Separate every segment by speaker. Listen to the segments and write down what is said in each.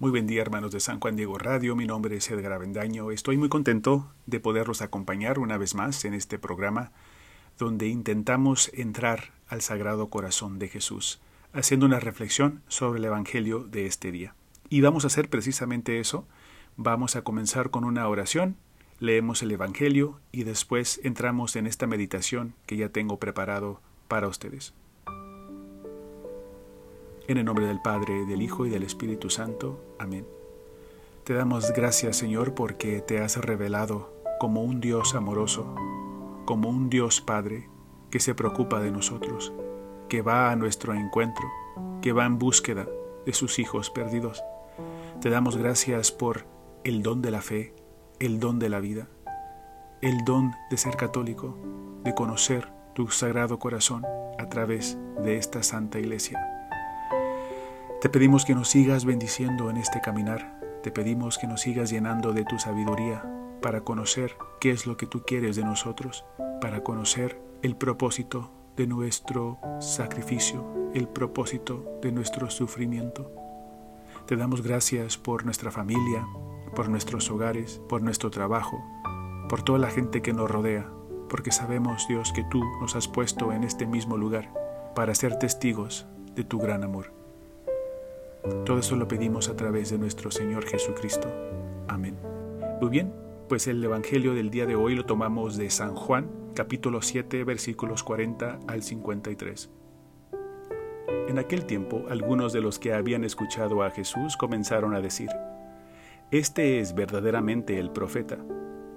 Speaker 1: Muy buen día hermanos de San Juan Diego Radio, mi nombre es Edgar Avendaño, estoy muy contento de poderlos acompañar una vez más en este programa donde intentamos entrar al Sagrado Corazón de Jesús, haciendo una reflexión sobre el Evangelio de este día. Y vamos a hacer precisamente eso, vamos a comenzar con una oración, leemos el Evangelio y después entramos en esta meditación que ya tengo preparado para ustedes. En el nombre del Padre, del Hijo y del Espíritu Santo. Amén. Te damos gracias, Señor, porque te has revelado como un Dios amoroso, como un Dios Padre que se preocupa de nosotros, que va a nuestro encuentro, que va en búsqueda de sus hijos perdidos. Te damos gracias por el don de la fe, el don de la vida, el don de ser católico, de conocer tu sagrado corazón a través de esta santa iglesia. Te pedimos que nos sigas bendiciendo en este caminar. Te pedimos que nos sigas llenando de tu sabiduría para conocer qué es lo que tú quieres de nosotros, para conocer el propósito de nuestro sacrificio, el propósito de nuestro sufrimiento. Te damos gracias por nuestra familia, por nuestros hogares, por nuestro trabajo, por toda la gente que nos rodea, porque sabemos, Dios, que tú nos has puesto en este mismo lugar para ser testigos de tu gran amor. Todo eso lo pedimos a través de nuestro Señor Jesucristo. Amén. Muy bien, pues el Evangelio del día de hoy lo tomamos de San Juan, capítulo 7, versículos 40 al 53. En aquel tiempo, algunos de los que habían escuchado a Jesús comenzaron a decir, Este es verdaderamente el profeta.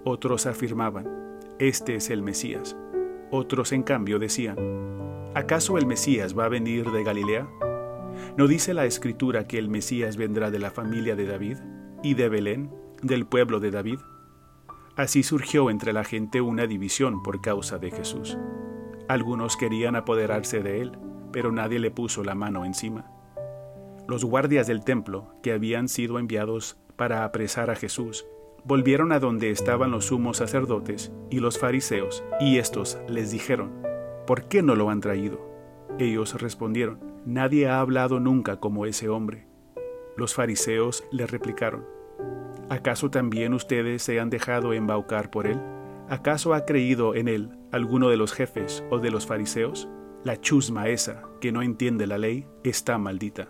Speaker 1: Otros afirmaban, Este es el Mesías. Otros, en cambio, decían, ¿acaso el Mesías va a venir de Galilea? ¿No dice la Escritura que el Mesías vendrá de la familia de David y de Belén, del pueblo de David? Así surgió entre la gente una división por causa de Jesús. Algunos querían apoderarse de él, pero nadie le puso la mano encima. Los guardias del templo, que habían sido enviados para apresar a Jesús, volvieron a donde estaban los sumos sacerdotes y los fariseos, y estos les dijeron, ¿por qué no lo han traído? Ellos respondieron, Nadie ha hablado nunca como ese hombre. Los fariseos le replicaron, ¿acaso también ustedes se han dejado embaucar por él? ¿Acaso ha creído en él alguno de los jefes o de los fariseos? La chusma esa, que no entiende la ley, está maldita.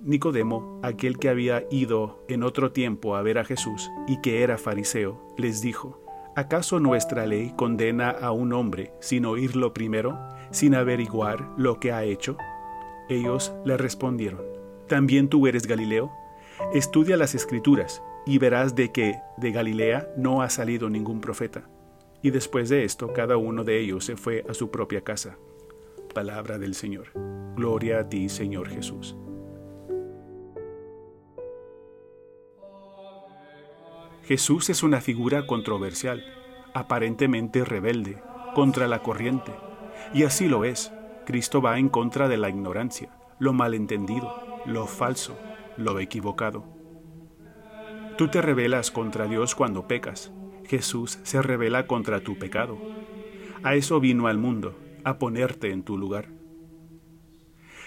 Speaker 1: Nicodemo, aquel que había ido en otro tiempo a ver a Jesús y que era fariseo, les dijo, ¿acaso nuestra ley condena a un hombre sin oírlo primero, sin averiguar lo que ha hecho? Ellos le respondieron, ¿también tú eres Galileo? Estudia las escrituras y verás de que de Galilea no ha salido ningún profeta. Y después de esto cada uno de ellos se fue a su propia casa. Palabra del Señor. Gloria a ti, Señor Jesús. Jesús es una figura controversial, aparentemente rebelde, contra la corriente, y así lo es. Cristo va en contra de la ignorancia, lo malentendido, lo falso, lo equivocado. Tú te rebelas contra Dios cuando pecas. Jesús se revela contra tu pecado. A eso vino al mundo, a ponerte en tu lugar.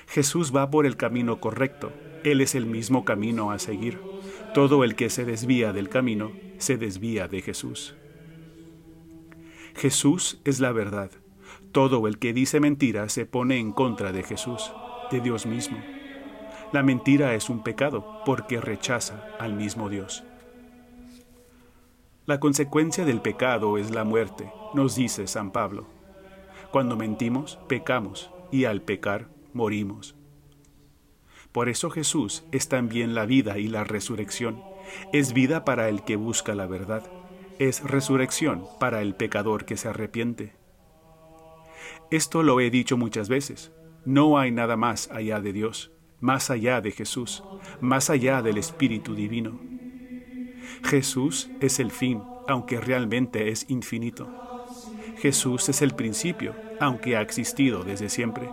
Speaker 1: Jesús va por el camino correcto. Él es el mismo camino a seguir. Todo el que se desvía del camino se desvía de Jesús. Jesús es la verdad. Todo el que dice mentira se pone en contra de Jesús, de Dios mismo. La mentira es un pecado porque rechaza al mismo Dios. La consecuencia del pecado es la muerte, nos dice San Pablo. Cuando mentimos, pecamos, y al pecar, morimos. Por eso Jesús es también la vida y la resurrección. Es vida para el que busca la verdad. Es resurrección para el pecador que se arrepiente. Esto lo he dicho muchas veces. No hay nada más allá de Dios, más allá de Jesús, más allá del Espíritu Divino. Jesús es el fin, aunque realmente es infinito. Jesús es el principio, aunque ha existido desde siempre.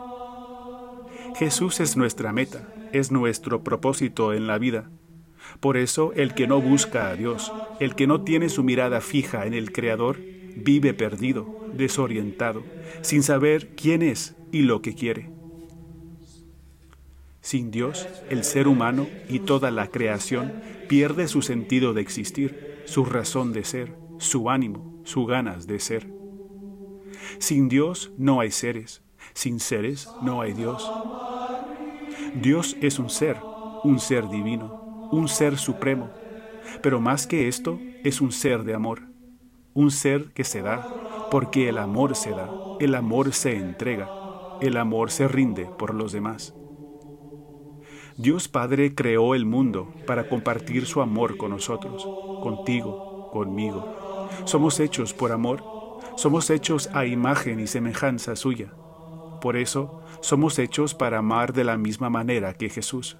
Speaker 1: Jesús es nuestra meta, es nuestro propósito en la vida. Por eso el que no busca a Dios, el que no tiene su mirada fija en el Creador, vive perdido, desorientado, sin saber quién es y lo que quiere. Sin Dios, el ser humano y toda la creación pierde su sentido de existir, su razón de ser, su ánimo, sus ganas de ser. Sin Dios no hay seres, sin seres no hay Dios. Dios es un ser, un ser divino, un ser supremo, pero más que esto es un ser de amor, un ser que se da, porque el amor se da, el amor se entrega, el amor se rinde por los demás. Dios Padre creó el mundo para compartir su amor con nosotros, contigo, conmigo. Somos hechos por amor, somos hechos a imagen y semejanza suya. Por eso somos hechos para amar de la misma manera que Jesús.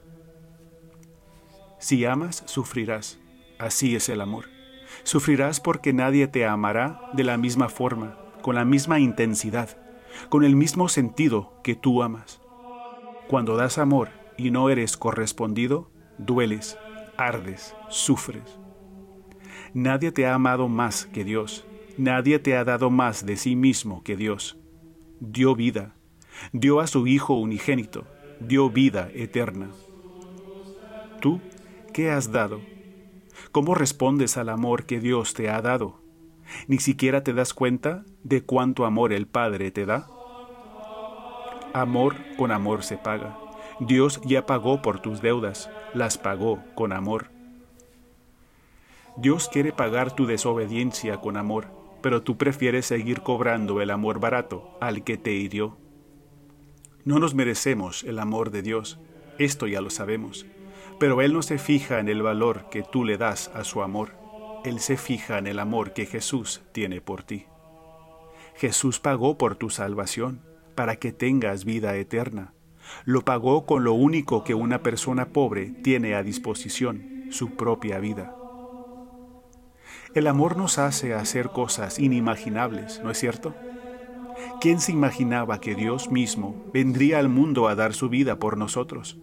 Speaker 1: Si amas, sufrirás. Así es el amor. Sufrirás porque nadie te amará de la misma forma, con la misma intensidad, con el mismo sentido que tú amas. Cuando das amor, y no eres correspondido, dueles, ardes, sufres. Nadie te ha amado más que Dios, nadie te ha dado más de sí mismo que Dios. Dio vida, dio a su Hijo unigénito, dio vida eterna. ¿Tú qué has dado? ¿Cómo respondes al amor que Dios te ha dado? ¿Ni siquiera te das cuenta de cuánto amor el Padre te da? Amor con amor se paga. Dios ya pagó por tus deudas, las pagó con amor. Dios quiere pagar tu desobediencia con amor, pero tú prefieres seguir cobrando el amor barato al que te hirió. No nos merecemos el amor de Dios, esto ya lo sabemos, pero Él no se fija en el valor que tú le das a su amor, Él se fija en el amor que Jesús tiene por ti. Jesús pagó por tu salvación, para que tengas vida eterna. Lo pagó con lo único que una persona pobre tiene a disposición, su propia vida. El amor nos hace hacer cosas inimaginables, ¿no es cierto? ¿Quién se imaginaba que Dios mismo vendría al mundo a dar su vida por nosotros?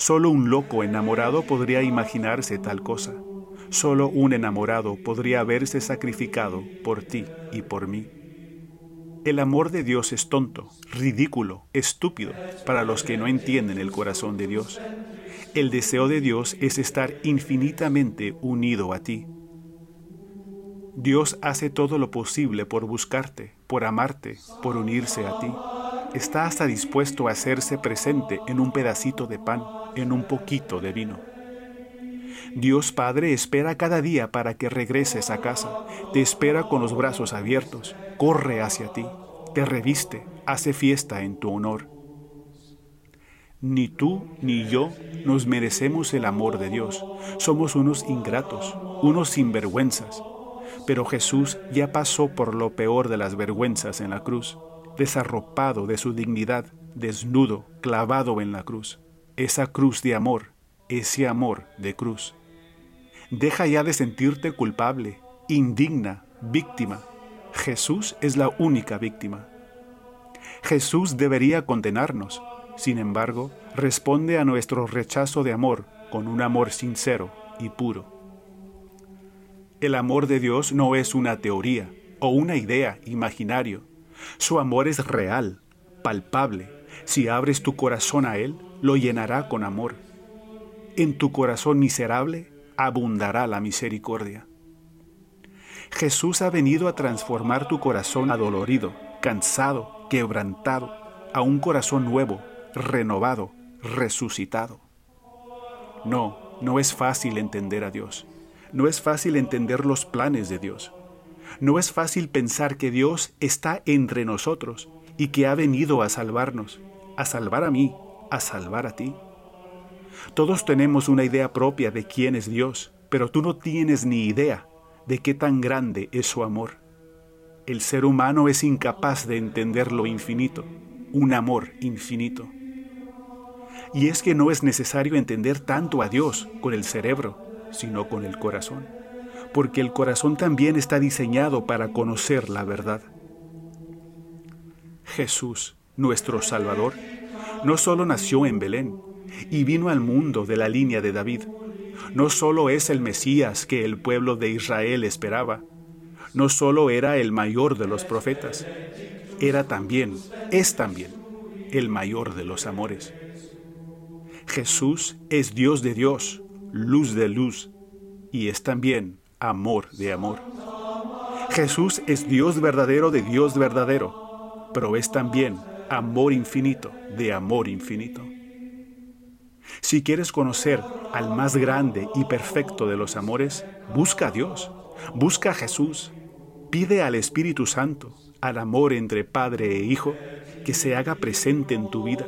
Speaker 1: Solo un loco enamorado podría imaginarse tal cosa. Solo un enamorado podría haberse sacrificado por ti y por mí. El amor de Dios es tonto, ridículo, estúpido para los que no entienden el corazón de Dios. El deseo de Dios es estar infinitamente unido a ti. Dios hace todo lo posible por buscarte, por amarte, por unirse a ti. Está hasta dispuesto a hacerse presente en un pedacito de pan, en un poquito de vino. Dios Padre espera cada día para que regreses a casa. Te espera con los brazos abiertos. Corre hacia ti. Te reviste. Hace fiesta en tu honor. Ni tú ni yo nos merecemos el amor de Dios. Somos unos ingratos, unos sinvergüenzas. Pero Jesús ya pasó por lo peor de las vergüenzas en la cruz, desarropado de su dignidad, desnudo, clavado en la cruz. Esa cruz de amor ese amor de cruz. Deja ya de sentirte culpable, indigna, víctima. Jesús es la única víctima. Jesús debería condenarnos. Sin embargo, responde a nuestro rechazo de amor con un amor sincero y puro. El amor de Dios no es una teoría o una idea imaginario. Su amor es real, palpable. Si abres tu corazón a Él, lo llenará con amor en tu corazón miserable abundará la misericordia. Jesús ha venido a transformar tu corazón adolorido, cansado, quebrantado, a un corazón nuevo, renovado, resucitado. No, no es fácil entender a Dios. No es fácil entender los planes de Dios. No es fácil pensar que Dios está entre nosotros y que ha venido a salvarnos, a salvar a mí, a salvar a ti. Todos tenemos una idea propia de quién es Dios, pero tú no tienes ni idea de qué tan grande es su amor. El ser humano es incapaz de entender lo infinito, un amor infinito. Y es que no es necesario entender tanto a Dios con el cerebro, sino con el corazón, porque el corazón también está diseñado para conocer la verdad. Jesús, nuestro Salvador, no solo nació en Belén, y vino al mundo de la línea de David. No solo es el Mesías que el pueblo de Israel esperaba, no solo era el mayor de los profetas, era también, es también, el mayor de los amores. Jesús es Dios de Dios, luz de luz, y es también amor de amor. Jesús es Dios verdadero de Dios verdadero, pero es también amor infinito de amor infinito. Si quieres conocer al más grande y perfecto de los amores, busca a Dios, busca a Jesús, pide al Espíritu Santo, al amor entre Padre e Hijo, que se haga presente en tu vida.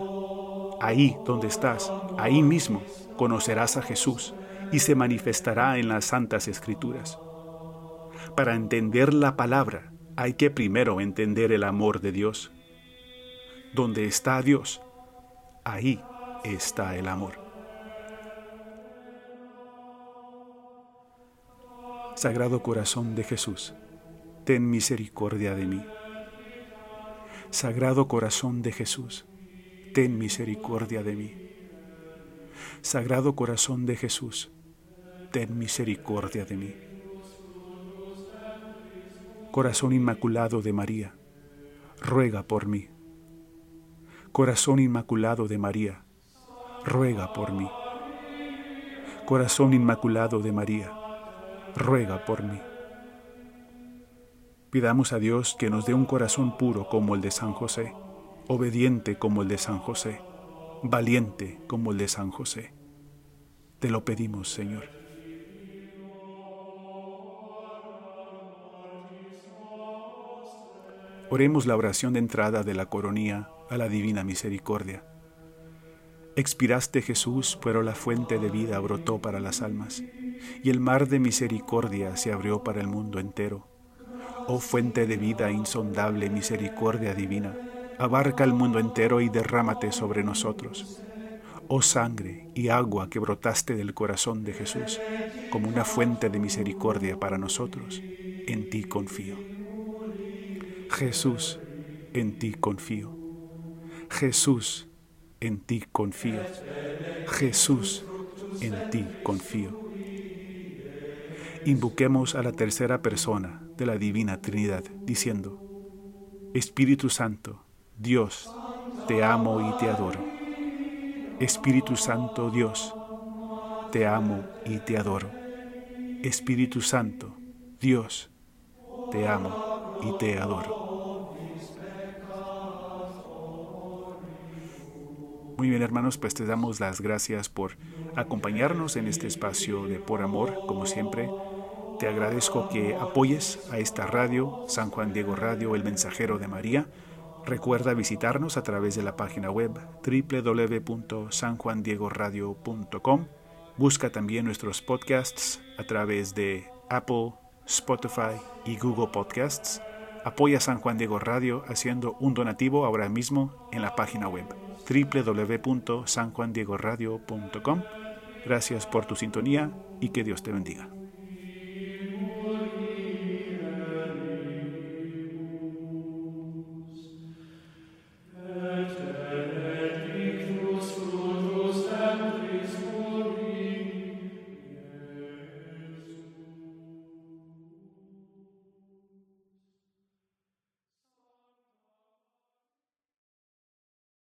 Speaker 1: Ahí donde estás, ahí mismo, conocerás a Jesús y se manifestará en las santas escrituras. Para entender la palabra, hay que primero entender el amor de Dios. Donde está Dios, ahí está el amor. Sagrado Corazón de Jesús, ten misericordia de mí. Sagrado Corazón de Jesús, ten misericordia de mí. Sagrado Corazón de Jesús, ten misericordia de mí. Corazón Inmaculado de María, ruega por mí. Corazón Inmaculado de María, ruega por mí. Corazón Inmaculado de María, ruega por mí. Pidamos a Dios que nos dé un corazón puro como el de San José, obediente como el de San José, valiente como el de San José. Te lo pedimos, Señor. Oremos la oración de entrada de la coronía a la divina misericordia. Expiraste Jesús, pero la fuente de vida brotó para las almas, y el mar de misericordia se abrió para el mundo entero Oh fuente de vida insondable, misericordia divina, abarca el mundo entero y derrámate sobre nosotros. Oh sangre y agua que brotaste del corazón de Jesús, como una fuente de misericordia para nosotros, en ti confío. Jesús, en ti confío. Jesús, en ti confío. Jesús, en ti confío. Invoquemos a la tercera persona de la Divina Trinidad, diciendo, Espíritu Santo, Dios, te amo y te adoro. Espíritu Santo, Dios, te amo y te adoro. Espíritu Santo, Dios, te amo y te adoro. Muy bien hermanos, pues te damos las gracias por acompañarnos en este espacio de Por Amor, como siempre. Te agradezco que apoyes a esta radio, San Juan Diego Radio, el mensajero de María. Recuerda visitarnos a través de la página web www.sanjuandiegoradio.com. Busca también nuestros podcasts a través de Apple, Spotify y Google Podcasts. Apoya San Juan Diego Radio haciendo un donativo ahora mismo en la página web www.sanjuandiegoradio.com. Gracias por tu sintonía y que Dios te bendiga.